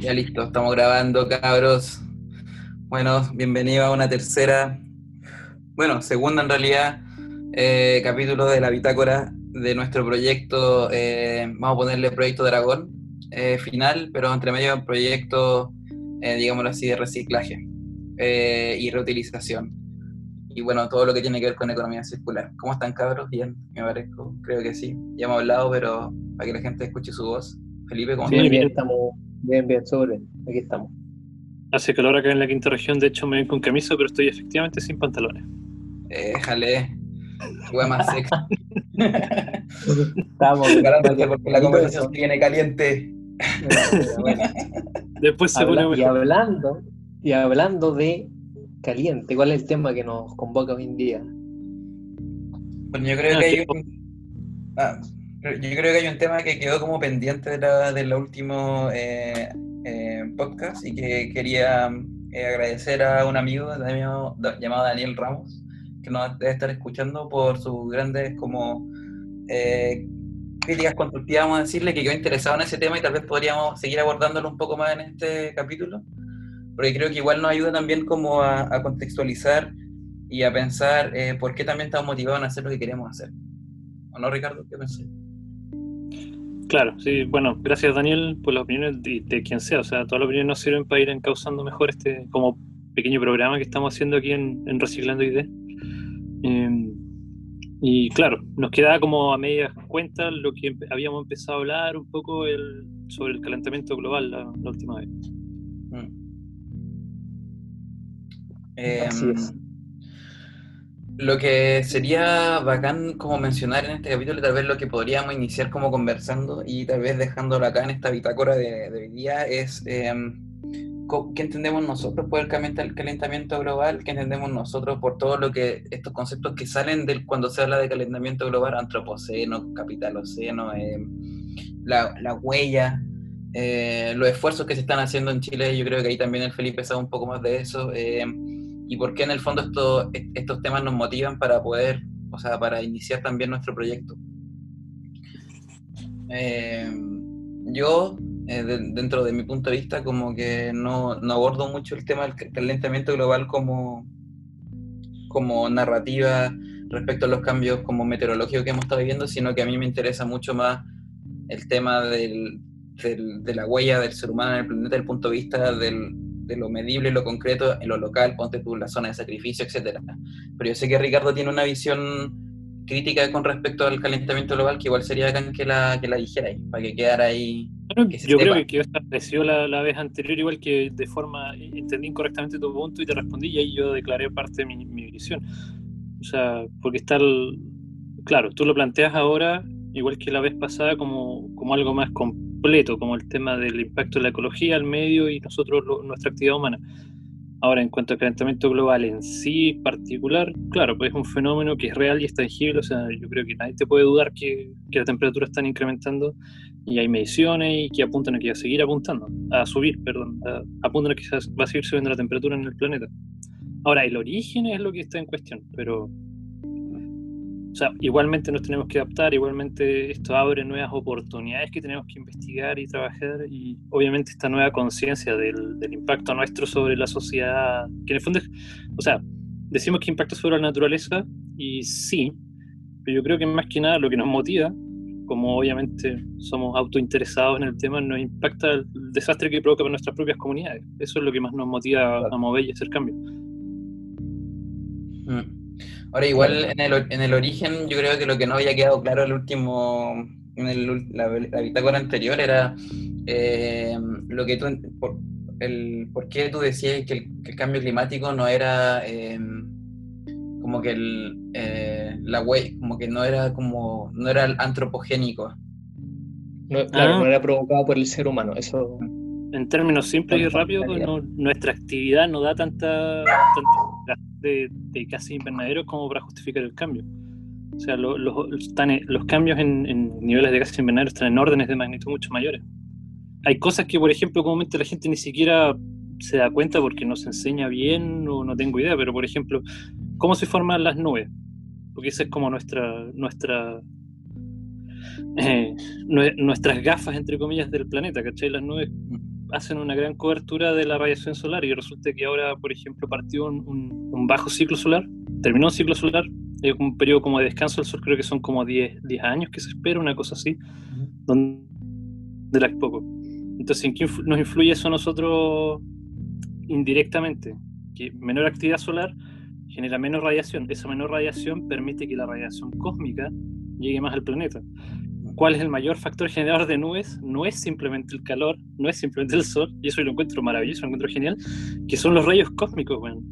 Ya listo, estamos grabando, cabros. Bueno, bienvenido a una tercera, bueno, segunda en realidad, eh, capítulo de la bitácora de nuestro proyecto, eh, vamos a ponerle Proyecto Dragón, eh, final, pero entre medio proyecto, digámoslo así, de reciclaje y reutilización. Y bueno, todo lo que tiene que ver con economía circular. ¿Cómo están, cabros? Bien, me parezco, creo que sí. Ya hemos hablado, pero para que la gente escuche su voz. Felipe, ¿cómo estás? Bien, estamos bien, bien, sobre. Aquí estamos. Hace calor acá en la quinta región, de hecho me ven con camisa, pero estoy efectivamente sin pantalones. Déjale. Hueá más sexy. Estamos preparándote porque la conversación viene caliente. Después se pone Y hablando, y hablando de caliente, ¿cuál es el tema que nos convoca hoy en día? Bueno, yo creo ah, que hay un, ah, yo creo que hay un tema que quedó como pendiente de la, de último eh, eh, podcast y que quería eh, agradecer a un amigo llamado Daniel Ramos que nos debe estar escuchando por sus grandes como críticas constructivas, vamos a decirle, que quedó interesado en ese tema y tal vez podríamos seguir abordándolo un poco más en este capítulo, porque creo que igual nos ayuda también como a, contextualizar y a pensar por qué también estamos motivados en hacer lo que queremos hacer. ¿O no, Ricardo? ¿Qué pensé? Claro, sí, bueno, gracias Daniel por las opiniones de, quien sea, o sea, todas las opiniones nos sirven para ir encauzando mejor este como pequeño programa que estamos haciendo aquí en, Reciclando ID. Em, y claro, nos queda como a media cuenta lo que habíamos empezado a hablar un poco el, sobre el calentamiento global la, última vez. Mm. Así es. Em, lo que sería bacán como mencionar en este capítulo, tal vez lo que podríamos iniciar como conversando y tal vez dejándolo acá en esta bitácora de, hoy día es em, qué entendemos nosotros por el calentamiento global, qué entendemos nosotros por todo lo que estos conceptos que salen del cuando se habla de calentamiento global, antropoceno, capitaloceno, eh, la, la, huella, eh, los esfuerzos que se están haciendo en Chile, yo creo que ahí también el Felipe sabe un poco más de eso. Y por qué en el fondo esto, estos temas nos motivan para poder, o sea, para iniciar también nuestro proyecto. Eh, yo, eh, dentro de mi punto de vista, como que no, no, abordo mucho el tema del calentamiento global como, como narrativa respecto a los cambios como meteorológicos que hemos estado viviendo, sino que a mí me interesa mucho más el tema del, de la huella del ser humano en el planeta desde el punto de vista del, de lo medible, lo concreto, en lo local, ponte tú la zona de sacrificio, etcétera. Pero yo sé que Ricardo tiene una visión crítica con respecto al calentamiento global, que igual sería bacán que la, que la dijera ahí, para que quedara ahí. yo creo que quedó establecido la, la, vez anterior, igual que de forma, entendí incorrectamente tu punto y te respondí, y ahí yo declaré parte de mi, mi visión. O sea, porque está el, claro, tú lo planteas ahora, igual que la vez pasada, como, como algo más complejo completo, como el tema del impacto de la ecología, el medio y nosotros, nuestra actividad humana. Ahora, en cuanto al calentamiento global en sí particular, claro, pues es un fenómeno que es real y es tangible, o sea, yo creo que nadie te puede dudar que, que las temperaturas están incrementando y hay mediciones y que apuntan a que a seguir apuntando, a subir, perdón, apuntan a que va a seguir subiendo la temperatura en el planeta. Ahora, el origen es lo que está en cuestión, pero sea, igualmente nos tenemos que adaptar, igualmente esto abre nuevas oportunidades que tenemos que investigar y trabajar y obviamente esta nueva conciencia del, del, impacto nuestro sobre la sociedad, que en el fondo es, o sea, decimos que impacta sobre la naturaleza y sí, pero yo creo que más que nada lo que nos motiva, como obviamente somos autointeresados en el tema, nos impacta el desastre que provoca para nuestras propias comunidades. Eso es lo que más nos motiva a mover y hacer cambios. Mm. Ahora, igual en el, en el origen, yo creo que lo que no había quedado claro el último, en el, la, bitácora anterior era eh, lo que tú, por, el, por qué tú decías que el, cambio climático no era eh, como que el, eh, la web, como que no era como, no era antropogénico. No, claro, ah. no era provocado por el ser humano, eso en términos simples y rápidos, nuestra actividad no da tanta, de, de casi invernaderos como para justificar el cambio. O sea, los, cambios en, niveles de gases invernaderos están en órdenes de magnitud mucho mayores. Hay cosas que, por ejemplo, comúnmente la gente ni siquiera se da cuenta porque no se enseña bien o no tengo idea, pero por ejemplo, ¿cómo se forman las nubes? Porque esa es como nuestra, nuestra eh, nuestras gafas, entre comillas, del planeta, ¿cachai? Las nubes hacen una gran cobertura de la radiación solar y resulta que ahora, por ejemplo, partió un, bajo ciclo solar, terminó un ciclo solar, hay un periodo como de descanso del sol, creo que son como 10, 10 años que se espera, una cosa así, donde la poco. Entonces, ¿en qué nos influye eso a nosotros indirectamente? Que menor actividad solar genera menos radiación. Esa menor radiación permite que la radiación cósmica llegue más al planeta. ¿Cuál es el mayor factor generador de nubes? No es simplemente el calor, no es simplemente el sol, y eso lo encuentro maravilloso, lo encuentro genial, que son los rayos cósmicos. Bueno.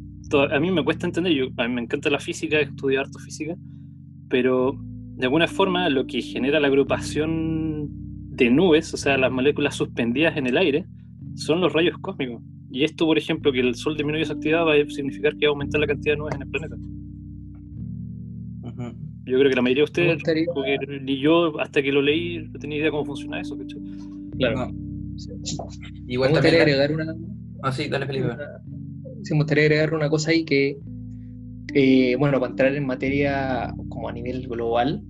A mí me cuesta entender, yo, a mí me encanta la física, he estudiado harto física, pero de alguna forma lo que genera la agrupación de nubes, o sea, las moléculas suspendidas en el aire, son los rayos cósmicos. Y esto, por ejemplo, que el Sol disminuye su actividad va a significar que va a aumentar la cantidad de nubes en el planeta. Yo creo que la mayoría de ustedes, ni yo hasta que lo leí, no tenía idea cómo funciona eso. Claro. Igual me gustaría agregar una. Ah, sí, dale, Felipe. sí, me gustaría agregar una cosa ahí que, bueno, para entrar en materia como a nivel global,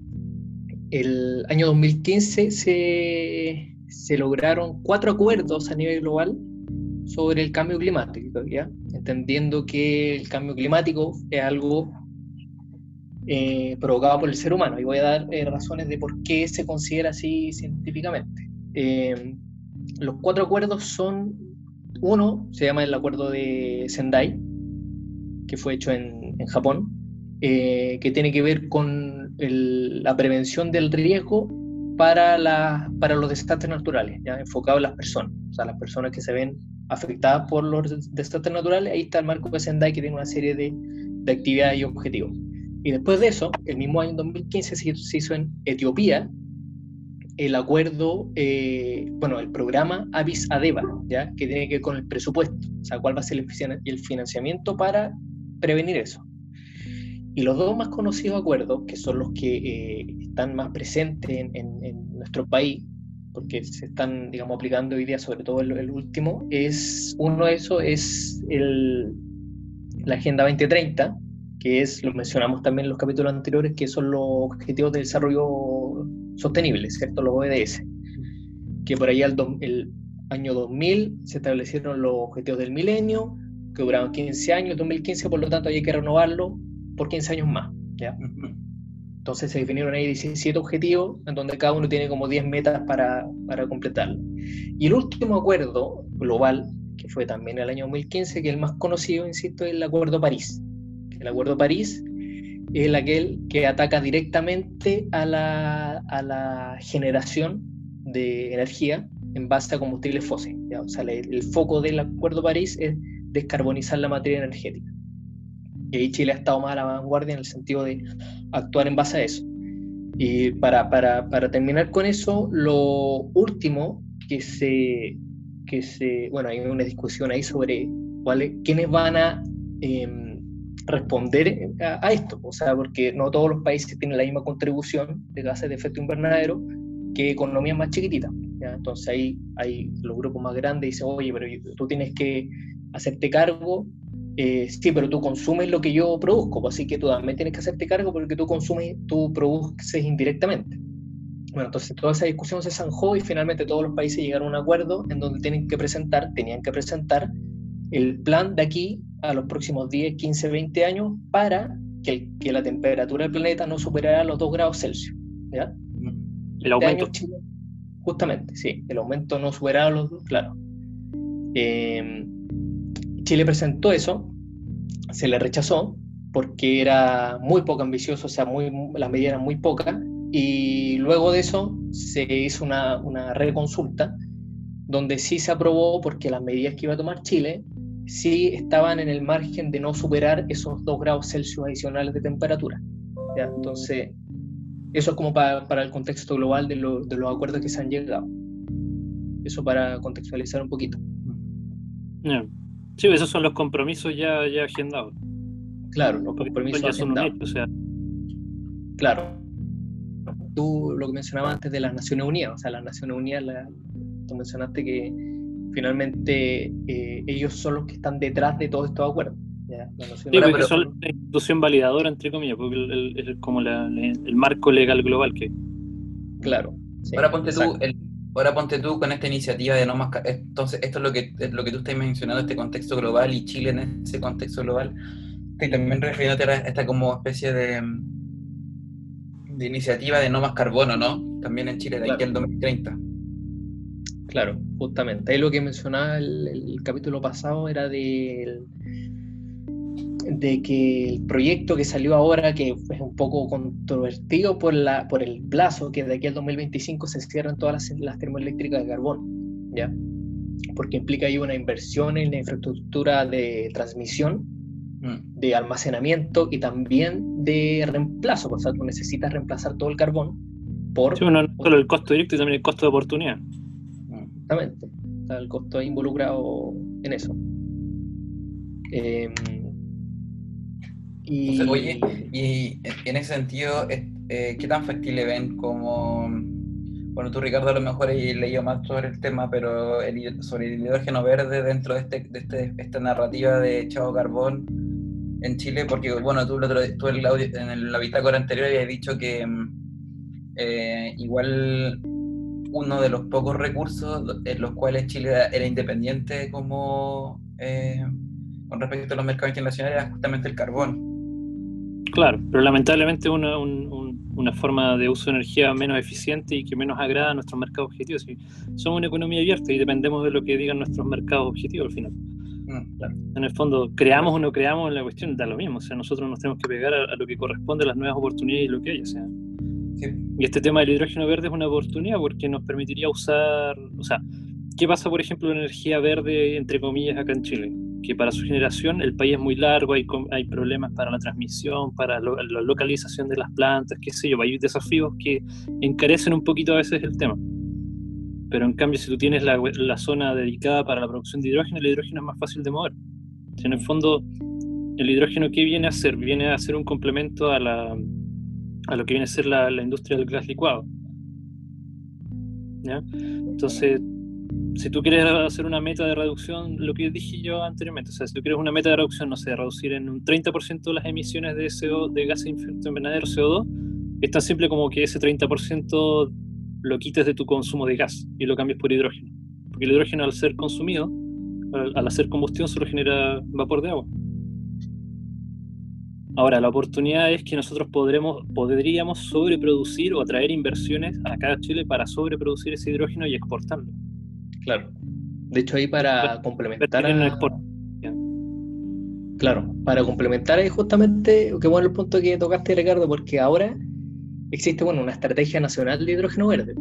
el año 2015 se, se lograron cuatro acuerdos a nivel global sobre el cambio climático, ¿ya? entendiendo que el cambio climático es algo eh, provocado por el ser humano. Y voy a dar eh, razones de por qué se considera así científicamente. Eh, los cuatro acuerdos son, uno se llama el acuerdo de Sendai, que fue hecho en, en Japón, que tiene que ver con el, la prevención del riesgo para, la, para los desastres naturales, ¿ya? enfocado en las personas, o sea, las personas que se ven afectadas por los desastres naturales, ahí está el marco de Sendai que tiene una serie de, de actividades y objetivos. Y después de eso, el mismo año 2015 se hizo en Etiopía el acuerdo, eh, bueno, el programa Avis Adeba, ¿ya? que tiene que ver con el presupuesto, o sea, cuál va a ser el financiamiento para prevenir eso. Y los dos más conocidos acuerdos, que son los que eh, están más presentes en, nuestro país, porque se están, digamos, aplicando hoy día, sobre todo el, último, es uno de esos es el, la Agenda 2030, que es, lo mencionamos también en los capítulos anteriores, que son los objetivos de desarrollo sostenible, ¿cierto? Los ODS, que por ahí el, el año 2000 se establecieron los objetivos del milenio, que duraron 15 años, 2015, por lo tanto hay que renovarlo por 15 años más, ¿ya? Entonces se definieron ahí 17 objetivos, en donde cada uno tiene como 10 metas para, para completarlo. Y el último acuerdo global, que fue también el año 2015, que es el más conocido, insisto, es el Acuerdo París, el Acuerdo de París es aquel que ataca directamente a la, a la generación de energía en base a combustibles fósiles. O sea, el, foco del Acuerdo de París es descarbonizar la materia energética. Y ahí Chile ha estado más a la vanguardia en el sentido de actuar en base a eso. Y para, para, para terminar con eso, lo último que se, que se, bueno, hay una discusión ahí sobre cuáles, quiénes van a em, responder a, esto, o sea, porque no todos los países tienen la misma contribución de gases de efecto invernadero que economías más chiquititas. Entonces ahí hay los grupos más grandes dicen, oye, pero tú tienes que hacerte cargo, eh, sí, pero tú consumes lo que yo produzco, pues así que tú también tienes que hacerte cargo porque tú consumes, tú produces indirectamente. Bueno, entonces toda esa discusión se zanjó y finalmente todos los países llegaron a un acuerdo en donde tienen que presentar, tenían que presentar el plan de aquí a los próximos 10, 15, 20 años para que, que la temperatura del planeta no superara los 2 grados Celsius. ¿ya? El aumento. justamente, sí, el aumento no superara los 2, claro. Eh, Chile presentó eso, se le rechazó porque era muy poco ambicioso, o sea, muy, las medidas eran muy pocas, y luego de eso se hizo una, una reconsulta donde sí se aprobó porque las medidas que iba a tomar Chile sí estaban en el margen de no superar esos 2 grados Celsius adicionales de temperatura. Entonces, eso es como para, el contexto global de, de, los acuerdos que se han llegado. Eso para contextualizar un poquito. Sí, esos son los compromisos ya, ya agendados. Claro, los compromisos ya son agendados. o sea... Claro. Tú lo que mencionabas antes de las Naciones Unidas, o sea, las Naciones Unidas, la, tú mencionaste que finalmente eh, ellos son los que están detrás de todos estos acuerdos. Sí, porque son la institución validadora, entre comillas, porque es como el marco legal global que... Claro. Ahora ponte tú, ahora ponte tú con esta iniciativa de no más... Entonces, esto es lo que, es lo que tú estás mencionando, este contexto global y Chile en ese contexto global. Y también refiriéndote a esta como especie de, de iniciativa de no más carbono, ¿no? También en Chile de aquí al 2030. Claro, justamente. Ahí lo que mencionaba el, el capítulo pasado era del de que el proyecto que salió ahora, que es un poco controvertido por, la, por el plazo, que de aquí al 2025 se cierran todas las, termoeléctricas de carbón, ¿ya? Porque implica ahí una inversión en la infraestructura de transmisión, mm. de almacenamiento y también de reemplazo, o sea, tú necesitas reemplazar todo el carbón por... Sí, no solo el costo directo y también el costo de oportunidad. Exactamente, el costo involucrado en eso. Eh, y... oye, y en ese sentido, eh, ¿qué tan factible ven como... Bueno, tú Ricardo a lo mejor he leído más sobre el tema, pero el, sobre el hidrógeno verde dentro de, este, de este, esta narrativa de Chavo Carbón en Chile, porque bueno, tú, tú en, la, en la bitácora anterior habías dicho que eh, igual uno de los pocos recursos en los cuales Chile era independiente como eh, con respecto a los mercados internacionales era justamente el carbón. Claro, pero lamentablemente una, una forma de uso de energía menos eficiente y que menos agrada a nuestros mercados objetivos. somos una economía abierta y dependemos de lo que digan nuestros mercados objetivos al final. Mm, en el fondo, creamos o no creamos la cuestión, da lo mismo. O sea, nosotros nos tenemos que pegar a, lo que corresponde a las nuevas oportunidades y lo que hay. O sea. Y este tema del hidrógeno verde es una oportunidad porque nos permitiría usar, o sea, ¿qué pasa, por ejemplo, en energía verde, entre comillas, acá en Chile? que para su generación el país es muy largo, hay, hay problemas para la transmisión, para la localización de las plantas, qué sé yo, hay desafíos que encarecen un poquito a veces el tema. Pero en cambio, si tú tienes la, la zona dedicada para la producción de hidrógeno, el hidrógeno es más fácil de mover. en el fondo, el hidrógeno, ¿qué viene a hacer? Viene a ser un complemento a, la, a lo que viene a ser la, la industria del gas licuado. ¿Ya? Entonces, si tú quieres hacer una meta de reducción, lo que dije yo anteriormente, o sea, si tú quieres una meta de reducción, no sé, reducir en un 30% las emisiones de, CO, de gases efecto invernadero, CO2, es tan simple como que ese 30% lo quites de tu consumo de gas y lo cambies por hidrógeno. Porque el hidrógeno al ser consumido, al, hacer combustión, solo genera vapor de agua. Ahora, la oportunidad es que nosotros podremos, podríamos sobreproducir o atraer inversiones acá a Chile para sobreproducir ese hidrógeno y exportarlo. Claro. De hecho, ahí para complementar. Claro, para complementar ahí justamente, qué bueno el punto que tocaste, Ricardo, porque ahora existe bueno, una estrategia nacional de hidrógeno verde.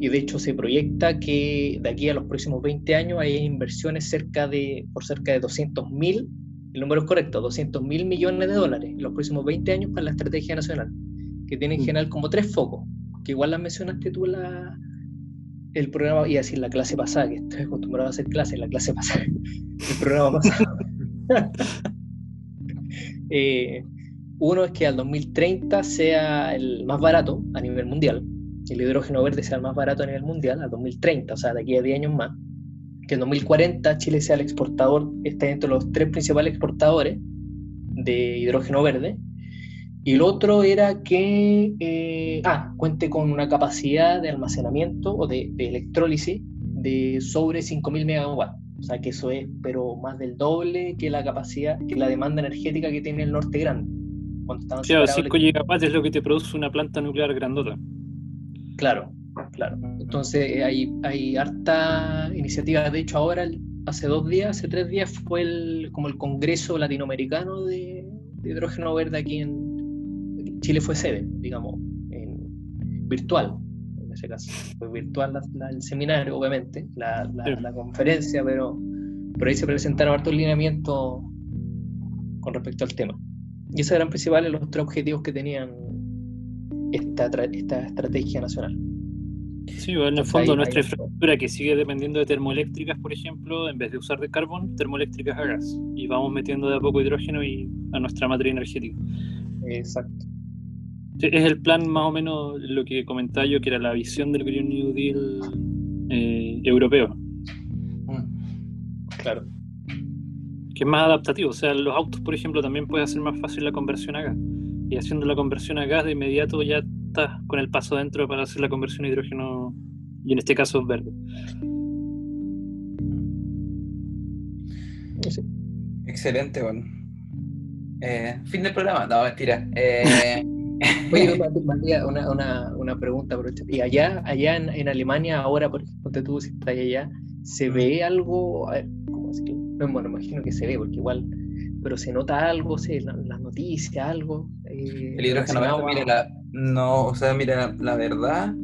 Y de hecho se proyecta que de aquí a los próximos 20 años hay inversiones cerca de, por cerca de 200 mil, el número es correcto, 200 mil millones de dólares en los próximos 20 años para la estrategia nacional, que tiene en mm. general como tres focos, que igual las mencionaste tú en la, el programa, y así la clase pasada, que estoy acostumbrado a hacer clases, la clase pasada, el programa pasado. Eh, uno es que al 2030 sea el más barato a nivel mundial, el hidrógeno verde sea el más barato a nivel mundial, al 2030, o sea, de aquí a 10 años más. Que en 2040 Chile sea el exportador, esté entre los tres principales exportadores de hidrógeno verde, y el otro era que eh, ah, cuente con una capacidad de almacenamiento o de, electrólisis de sobre 5.000 megawatts. O sea que eso es, pero más del doble que la capacidad, que la demanda energética que tiene el norte grande. Claro, 5 gigawatts es lo que te produce una planta nuclear grandota. Claro, claro. Entonces hay, hay harta iniciativa. De hecho, ahora, hace dos días, hace tres días, fue el, como el Congreso Latinoamericano de Hidrógeno Verde aquí en, Chile fue sede, digamos, virtual, en ese caso. Fue virtual el seminario, obviamente, la, conferencia, pero, pero ahí se presentaron hartos lineamientos con respecto al tema. Y esos eran principales los tres objetivos que tenían esta, esta estrategia nacional. Sí, en el fondo nuestra infraestructura que sigue dependiendo de termoeléctricas, por ejemplo, en vez de usar de carbón, termoeléctricas a gas. Y vamos metiendo de a poco hidrógeno y a nuestra materia energética. Exacto es el plan más o menos lo que comentaba yo, que era la visión del Green New Deal eh, europeo. Mm. Claro. Que es más adaptativo. O sea, los autos, por ejemplo, también puede hacer más fácil la conversión a gas. Y haciendo la conversión a gas, de inmediato ya con el paso dentro para hacer la conversión a hidrógeno Y en este caso es verde. Excelente, bueno. Eh, fin del programa, no, mentira. Eh... Oye, una, una, una, pregunta, y allá, allá en, Alemania, ahora, por ejemplo, tú si estás allá, ¿se ve algo? ¿cómo es que? Bueno, imagino que se ve, porque igual, pero se nota algo, ¿sí? las la noticias, algo. Eh, el hidrógeno mira, la, no, o sea, mira, la verdad,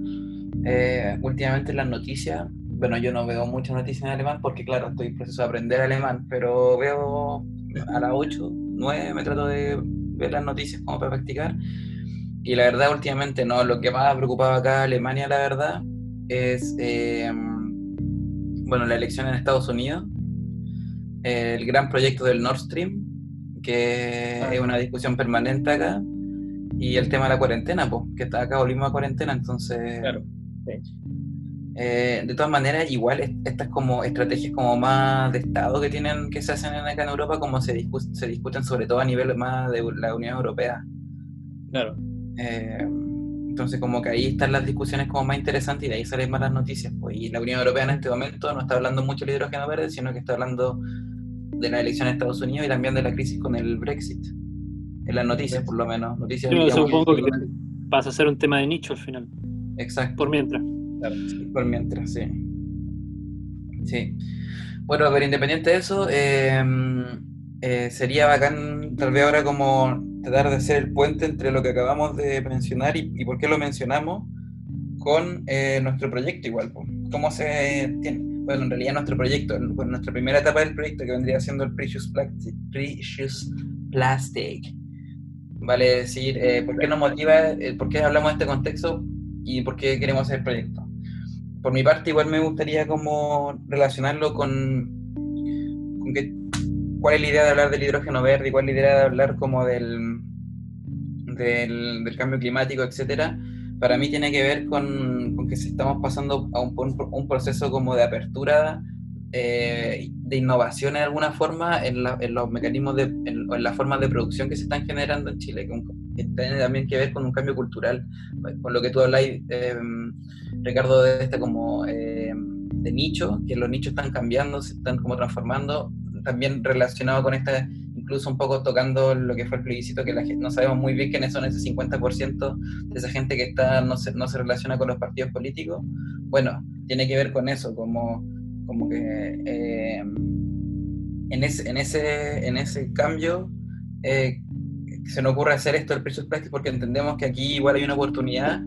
eh, últimamente en las noticias bueno, yo no veo muchas noticias en alemán porque, claro, estoy en proceso de aprender alemán, pero veo a las 8, 9 me trato de ver las noticias como para practicar. Y la verdad, últimamente no, lo que más ha preocupado acá Alemania, la verdad, es, eh, bueno, la elección en Estados Unidos, el gran proyecto del Nord Stream, que ah. es una discusión permanente acá, y el tema de la cuarentena, pues, que está acá volvimos a cuarentena, entonces... Claro. Eh, de todas maneras, igual estas como estrategias como más de Estado que tienen, que se hacen acá en Europa, como se, se discuten sobre todo a nivel más de la Unión Europea. Claro. Eh, entonces como que ahí están las discusiones como más interesantes y de ahí salen más las noticias. Pues. Y la Unión Europea en este momento no está hablando mucho del hidrógeno verde, sino que está hablando de la elección en Estados Unidos y también de la crisis con el Brexit. En las noticias, por lo menos. Noticias supongo que pasa a ser un tema de nicho al final. Exacto. Por mientras por mientras, sí. Sí. Bueno, pero independiente de eso, em, eh, sería bacán tal vez ahora como tratar de hacer el puente entre lo que acabamos de mencionar y, por qué lo mencionamos con eh, nuestro proyecto igual. ¿Cómo se tiene? Bueno, en realidad nuestro proyecto, bueno, nuestra primera etapa del proyecto que vendría siendo el Precious Plastic, Precious Plastic. Vale decir, eh, ¿por qué nos motiva, por qué hablamos de este contexto y por qué queremos hacer el proyecto? por mi parte igual me gustaría como relacionarlo con, cuál es la idea de hablar del hidrógeno verde cuál es la idea de hablar como del, del, cambio climático, etcétera. Para mí tiene que ver con, con que estamos pasando a un, un, proceso como de apertura, eh, de innovación en alguna forma en, los mecanismos, de, en, en las formas de producción que se están generando en Chile, que, tiene también que ver con un cambio cultural, con lo que tú hablas. Eh, Ricardo, de este como eh, de nicho, que los nichos están cambiando, se están como transformando, también relacionado con esta, incluso un poco tocando lo que fue el plebiscito, que la gente, no sabemos muy bien quiénes son ese 50% de esa gente que está no se, no se relaciona con los partidos políticos. Bueno, tiene que ver con eso, como, como que eh, en, ese, en, ese, en ese cambio eh, se nos ocurre hacer esto del Precious Plastic porque entendemos que aquí igual hay una oportunidad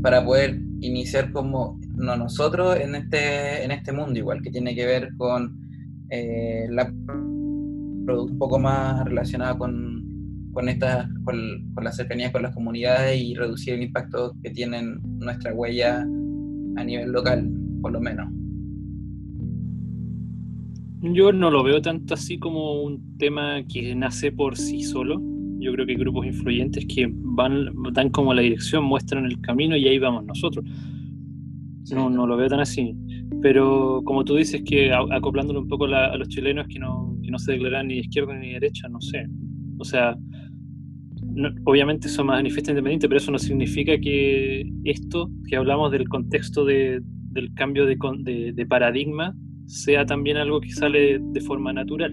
para poder iniciar como no nosotros en este, en este mundo, igual que tiene que ver con eh, la un poco más relacionada con, con, esta, con, con la cercanía con las comunidades y reducir el impacto que tienen nuestra huella a nivel local, por lo menos. Yo no lo veo tanto así como un tema que nace por sí solo, yo creo que hay grupos influyentes que van, dan como la dirección, muestran el camino y ahí vamos nosotros. No, no lo veo tan así. Pero como tú dices, que acoplándolo un poco a los chilenos que no, que no se declaran ni de izquierda ni de derecha, no sé. O sea, obviamente son más manifiesto independiente, pero eso no significa que esto, que hablamos del contexto de, del cambio de, de, de paradigma, sea también algo que sale de forma natural.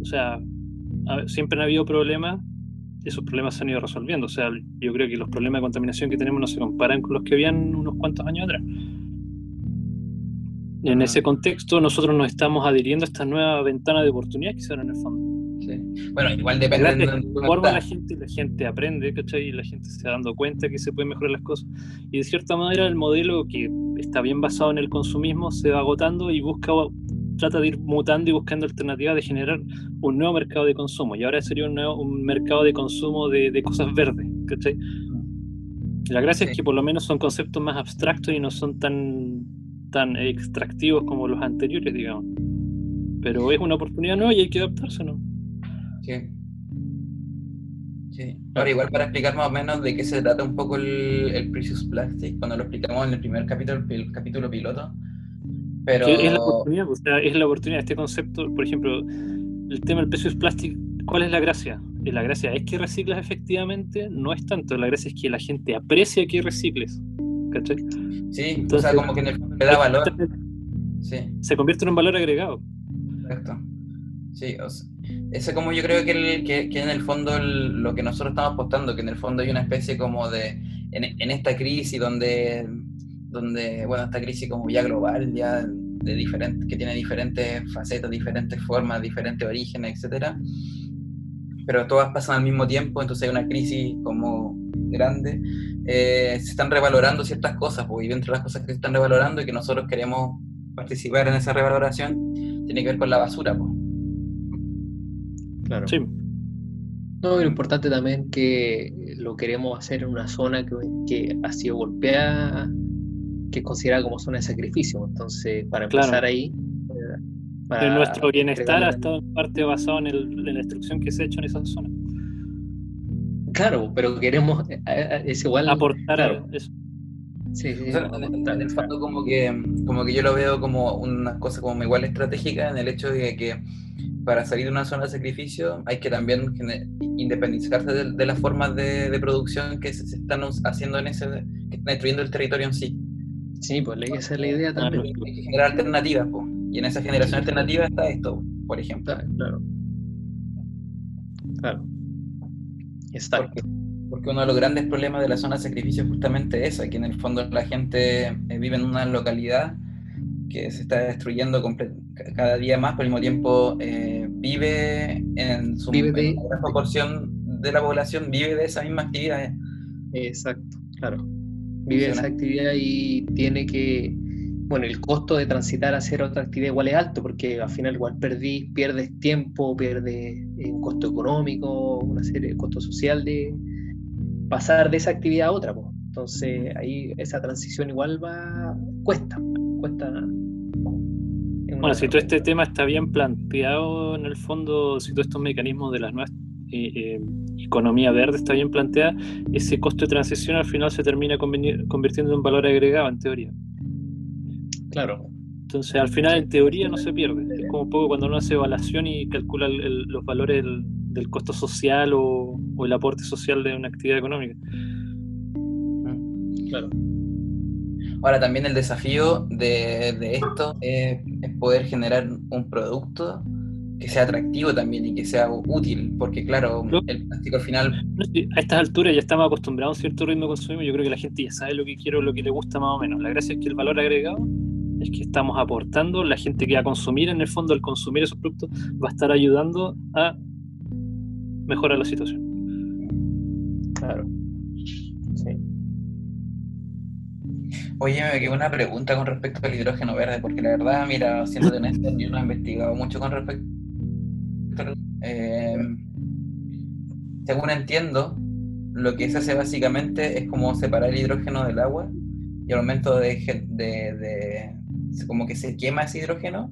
O sea, siempre han habido problemas, esos problemas se han ido resolviendo. O sea, yo creo que los problemas de contaminación que tenemos no se comparan con los que habían unos cuantos años atrás. En ese contexto, nosotros nos estamos adhiriendo a esta nueva ventana de oportunidad que se en el fondo. Bueno, igual depende de forma la gente, la gente aprende, ¿cachai? Y la gente se va dando cuenta que se pueden mejorar las cosas. Y de cierta manera, el modelo que está bien basado en el consumismo se va agotando y busca trata de ir mutando y buscando alternativas de generar un nuevo mercado de consumo. Y ahora sería un, nuevo, un mercado de consumo de, cosas verdes. ¿cachai? La gracia es que por lo menos son conceptos más abstractos y no son tan, tan extractivos como los anteriores, digamos. Pero es una oportunidad nueva y hay que adaptarse, ¿no? Sí. Sí. Ahora, igual para explicar más o menos de qué se trata un poco el, el Precious Plastic, cuando lo explicamos en el primer capítulo, el capítulo piloto, es la oportunidad, o sea, es la oportunidad. Este concepto, por ejemplo, el tema del peso es plástico, ¿cuál es la gracia? La gracia es que reciclas efectivamente, no es tanto, la gracia es que la gente aprecia que recicles. ¿cachai? Sí, o sea, como que en el fondo le da valor. Sí. Se convierte en un valor agregado. Correcto. Sí, o sea, ese como yo creo que, el, que, que en el fondo el- lo que nosotros estamos apostando, que en el fondo hay una especie como de, en, en esta crisis donde, donde, bueno, esta crisis como ya global, ya de diferente, que tiene diferentes facetas, diferentes formas, diferentes orígenes, etcétera, pero todas pasan al mismo tiempo, entonces hay una crisis como grande, eh, se están revalorando ciertas cosas, pues, y dentro de las cosas que se están revalorando y que nosotros queremos participar en esa revaloración, tiene que ver con la basura, pues. Claro. Sí, No, lo importante también que lo queremos hacer en una zona que, que ha sido golpeada, que es considerada como zona de sacrificio. Entonces, para Claro. empezar ahí, eh, para pero nuestro bienestar ha estado en parte basado en, el- en la destrucción que se ha hecho en esa zona. Claro, pero queremos, eh, eh, es igual. Aportar claro, a eso. sí, sí, O sea, en, el fondo como que, como que yo lo veo como una cosa como igual estratégica en el hecho de que para salir de una zona de sacrificio hay que también independizarse de, de las formas de, de producción que se, se están haciendo en ese, que están destruyendo el territorio en sí. Sí, pues la- esa es la idea Claro. también. Hay que generar alternativas, po. y en esa generación alternativa está esto, por ejemplo. Claro, Claro. Exacto. Porque, porque uno de los grandes problemas de la zona de sacrificio es justamente esa, que en el fondo la gente eh, vive en una localidad que se está destruyendo cada día más, pero al mismo tiempo eh, vive en su Vive de- en una gran proporción de la población, vive de esa misma actividad. Exacto, claro. Vive esa Funciona. actividad y tiene que, bueno, el costo de transitar a hacer otra actividad igual es alto, porque al final igual perdí, pierdes tiempo, pierdes eh, un costo económico, una serie de costo social de pasar de esa actividad a otra. pues. Entonces ahí esa transición igual va, cuesta, cuesta. Bueno, si todo este tema está bien planteado, en el fondo, si todos estos mecanismos de las nuevas eh, eh, economía verde está bien planteada, ese costo de transición al final se termina convirtiendo en un valor agregado, en teoría. Claro, Entonces, al final, en teoría, no se pierde. Es como un poco cuando uno hace evaluación y calcula el- los valores del, del costo social o, o el aporte social de una actividad económica. claro. Ahora también el desafío de, de esto es, es poder generar un producto que sea atractivo también y que sea útil, porque claro, el plástico al final A estas alturas ya estamos acostumbrados a un cierto ritmo de consumo. Yo creo que la gente ya sabe lo que quiere o lo que le gusta más o menos. La gracia es que el valor agregado es que estamos aportando, la gente que va a consumir, en el fondo, al consumir esos productos, va a estar ayudando a mejorar la situación. Claro. Oye, me quedó una pregunta con respecto al hidrógeno verde, porque la verdad, mira, siendo honesto, yo no he investigado mucho con respecto al... Eh, según entiendo, lo que se hace básicamente es como separar el hidrógeno del agua y al momento de, de, de- como que se quema ese hidrógeno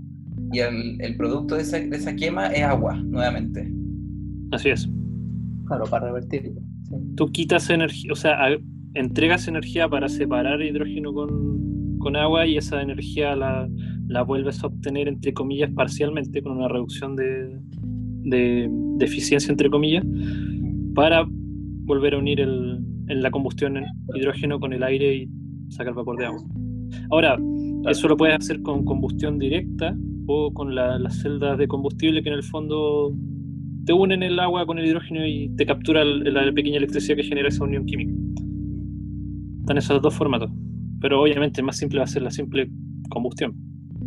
y el, el producto de esa, de esa quema es agua, nuevamente. Así es. Claro, para revertirlo. sí. Tú quitas energía, o sea, entregas energía para separar hidrógeno con, con agua y esa energía la, la vuelves a obtener, entre comillas, parcialmente, con una reducción de, de, de eficiencia, entre comillas, para volver a unir el, en la combustión el hidrógeno con el aire y sacar vapor de agua. Ahora, eso lo puedes hacer con combustión directa o con la- las celdas de combustible que en el fondo te unen el agua con el hidrógeno y te captura el- la pequeña electricidad que genera esa unión química. Están esos dos formatos. Pero obviamente el más simple va a ser la simple combustión.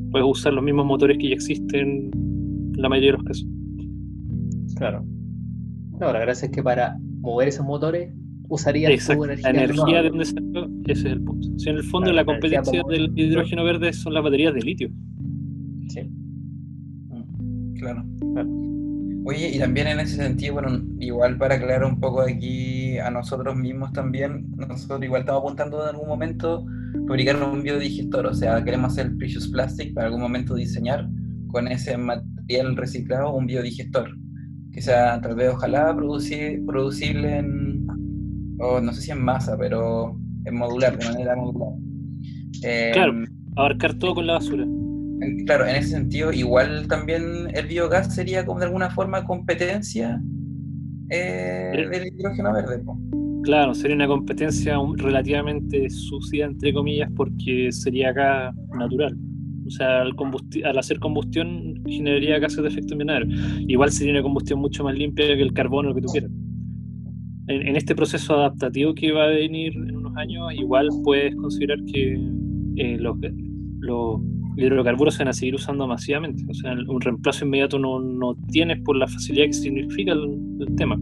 Puedes usar los mismos motores que ya existen en la mayoría de los casos. Claro. No, la gracia es que para mover esos motores usarías Exacto. tu La energía. de donde salió, ese es el punto. Si en el fondo Claro, la competencia del hidrógeno verde son las baterías de litio. Sí. Claro. Claro. Oye, y también en ese sentido, bueno, igual para aclarar un poco aquí a nosotros mismos también, nosotros igual estamos apuntando en algún momento fabricar un biodigestor, o sea, queremos hacer Precious Plastic para algún momento diseñar con ese material reciclado un biodigestor, que sea tal vez ojalá produci- producible en, o no sé si en masa, pero en modular, de manera modular. Eh, Claro. Abarcar todo con la basura. Claro, en ese sentido, igual también el biogás sería como de alguna forma competencia eh, del hidrógeno verde. po. Claro, sería una competencia relativamente sucia, entre comillas, porque sería acá natural. O sea, al, al hacer combustión generaría gases de efecto invernadero. Igual sería una combustión mucho más limpia que el carbono que tú quieras. En, este proceso adaptativo que va a venir en unos años, igual puedes considerar que eh, los, los hidrocarburos se van a seguir usando masivamente. O sea, un reemplazo inmediato no, no tienes por la facilidad que significa el tema.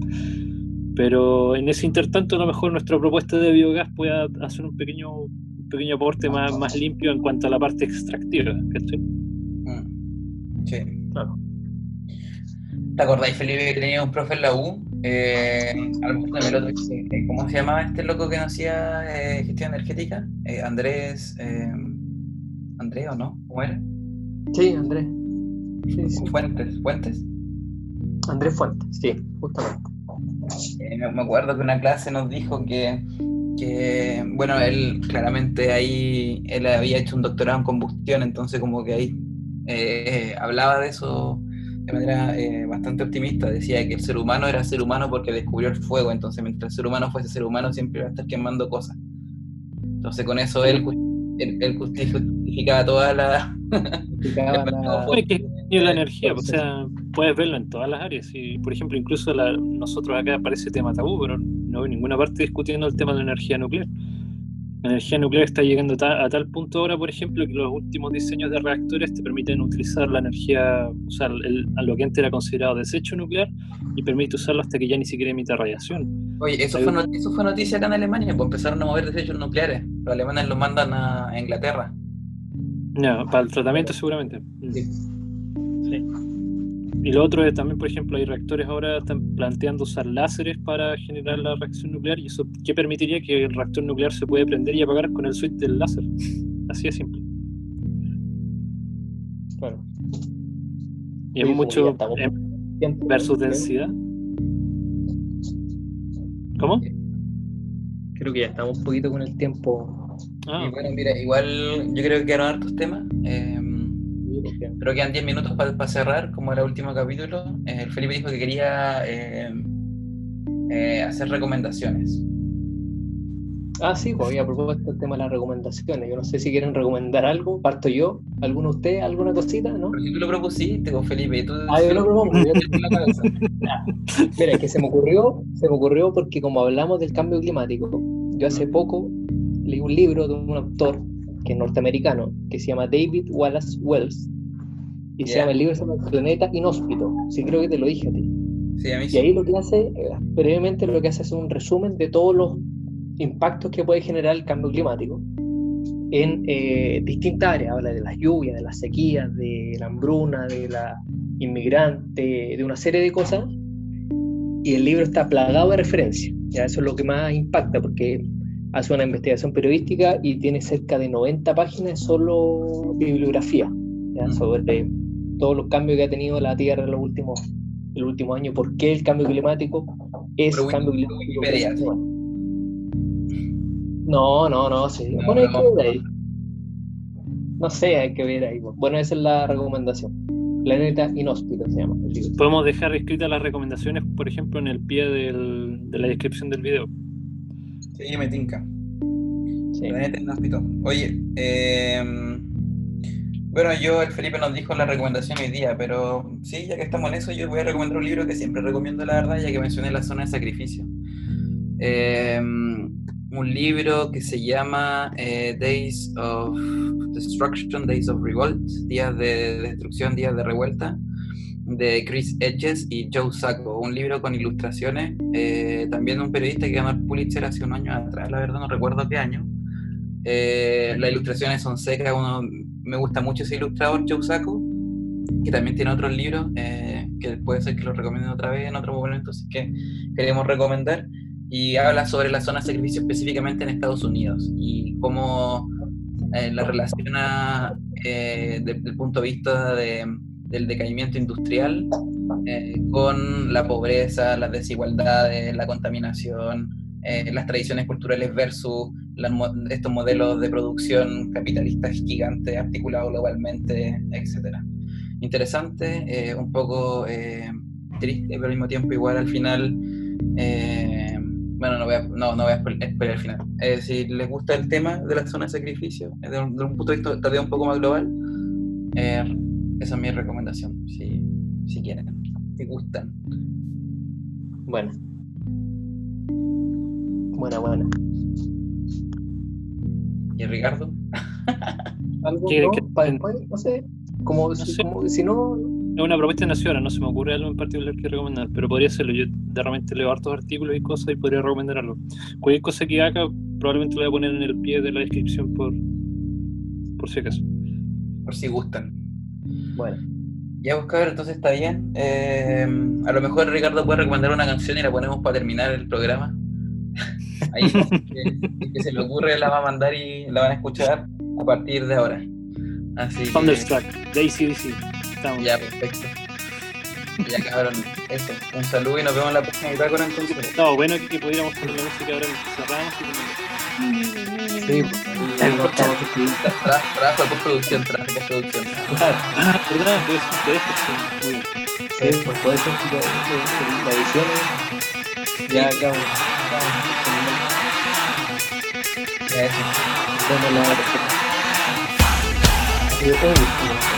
Pero en ese intertanto, a lo mejor nuestra propuesta de biogás pueda hacer un pequeño, un pequeño aporte más, más limpio en cuanto a la parte extractiva. Mm. Sí, claro. ¿Te acordáis, Felipe, que tenía un profe en la U? Eh, eh, ¿Cómo se llamaba este loco que no hacía eh, gestión energética? Eh, Andrés. ¿Andrés o no? ¿Cómo era? Sí, Andrés. Fuentes. ¿Fuentes? Andrés Fuentes, sí, justamente. Eh, me acuerdo que una clase nos dijo que, bueno, él claramente ahí, él había hecho un doctorado en combustión, entonces como que ahí eh, hablaba de eso de manera eh, bastante optimista, decía que el ser humano era ser humano porque descubrió el fuego, entonces mientras el ser humano fuese ser humano siempre iba a estar quemando cosas. Entonces con eso él, él, justificaba toda la... la energía, o sea, puedes verlo en todas las áreas. Y, por ejemplo, incluso nosotros acá aparece tema tabú, pero no veo ninguna parte discutiendo el tema de la energía nuclear. La energía nuclear está llegando a tal, punto ahora, por ejemplo, que los últimos diseños de reactores te permiten utilizar la energía, usar a lo que antes era considerado desecho nuclear y permite usarlo hasta que ya ni siquiera emite radiación. Oye, eso, fue, eso fue noticia acá en Alemania, pues empezaron a mover desechos nucleares. Los alemanes los mandan a Inglaterra. No, para el tratamiento seguramente. Sí. Y lo otro es también, por ejemplo, hay reactores ahora están planteando usar láseres para generar la reacción nuclear y eso ¿qué permitiría que el reactor nuclear se puede prender y apagar con el switch del láser. Así de simple. Claro. Y es mucho versus densidad. ¿Cómo? Creo que ya estamos un poquito con el tiempo. Ah. bueno, mira, igual yo creo que quedaron hartos temas. Eh, Creo que quedan 10 minutos para cerrar, como era el último capítulo. Eh, el Felipe dijo que quería eh, eh, hacer recomendaciones. Ah, sí, pues había propuesto el tema de las recomendaciones. Yo no sé si quieren recomendar algo. Parto yo. ¿Alguno de ustedes? ¿Alguna cosita? ¿No? Pero si tú lo propusiste con Felipe. Tú... Ah, yo lo propongo. yo la cabeza. Mira, es que se me ocurrió, se me ocurrió porque como hablamos del cambio climático, yo hace poco leí un libro de un autor que es norteamericano, que se llama David Wallace Wells, y se llama el libro se llama Planeta Inhóspito. Sí, creo que te lo dije a ti. Sí, a mí y ahí lo que hace, eh, brevemente lo que hace es un resumen de todos los impactos que puede generar el cambio climático en eh, distintas áreas. Habla de las lluvias, de las sequías, de la hambruna, de la inmigrante, de una serie de cosas. Y el libro está plagado de referencias. Ya eso es lo que más impacta, porque hace una investigación periodística y tiene cerca de 90 páginas solo bibliografía ¿ya? sobre todos los cambios que ha tenido la Tierra en los últimos, el último año, por qué el cambio climático es cambio climático. No, no, no, sí. bueno, hay que ver ahí. No sé, hay que ver ahí. Bueno, esa es la recomendación. Planeta Inhóspito se llama. Podemos dejar escritas las recomendaciones, por ejemplo, en el pie del, de la descripción del video. Sí, me tinca. Sí. Oye, eh, bueno, yo, el Felipe nos dijo la recomendación hoy día, pero sí, ya que estamos en eso, yo voy a recomendar un libro que siempre recomiendo, la verdad, ya que mencioné la zona de sacrificio. Eh, un libro que se llama eh, Days of Destruction, Days of Revolt, Días de Destrucción, Días de Revuelta, de Chris Edges y Joe Sacco. Un libro con ilustraciones, eh, también de un periodista que ganó el Pulitzer hace un año atrás, la verdad no recuerdo qué año. las ilustraciones son secas, uno me gusta mucho ese ilustrador, Joe Sacco, que también tiene otros libros eh, que puede ser que los recomienden otra vez en otro momento, así que queremos recomendar. Y habla sobre la zona de sacrificio específicamente en Estados Unidos y cómo eh, la relaciona eh, desde el punto de vista del decaimiento industrial con la pobreza, las desigualdades, la contaminación, las tradiciones culturales versus estos modelos de producción capitalistas gigantes, articulados globalmente, etc. Interesante, eh, un poco eh, triste, pero al mismo tiempo igual al final eh, Bueno, no voy a, no, no a esperar el final. Eh, si les gusta el tema de la zona de sacrificio, desde un, punto de vista todavía un poco más global, eh, esa es mi recomendación, si, si quieren, si gustan. Bueno. Buena, buena. ¿Y Ricardo? ¿Algo no? ¿Para No sé. Como, si, no. Es una propuesta nacional, no se me ocurre algo en particular que recomendar, pero podría serlo. Yo de repente leo hartos artículos y cosas y podría recomendar algo. Cualquier cosa que haga, probablemente lo voy a poner en el pie de la descripción por, por si acaso. Por si gustan. Bueno. Ya, buscar entonces está bien. Eh, a lo mejor Ricardo puede recomendar una canción y la ponemos para terminar el programa. Ahí, que, que se le ocurre, la va a mandar y la van a escuchar a partir de ahora. Así Thunderstruck, de ACDC. Ya, perfecto. Ya cabrón, eso. Un saludo y nos vemos en la próxima bitácora entonces. No, bueno que, pudiéramos poner la música ahora cerramos y tempo. É, eu tava com política fraca, fraca, eu vou pelo central, que é pelo central. Não, eu escutei. Sei, por favor, se eu tiver daí, se eu não. Já, já, já. É, dando nada. Eu tô né?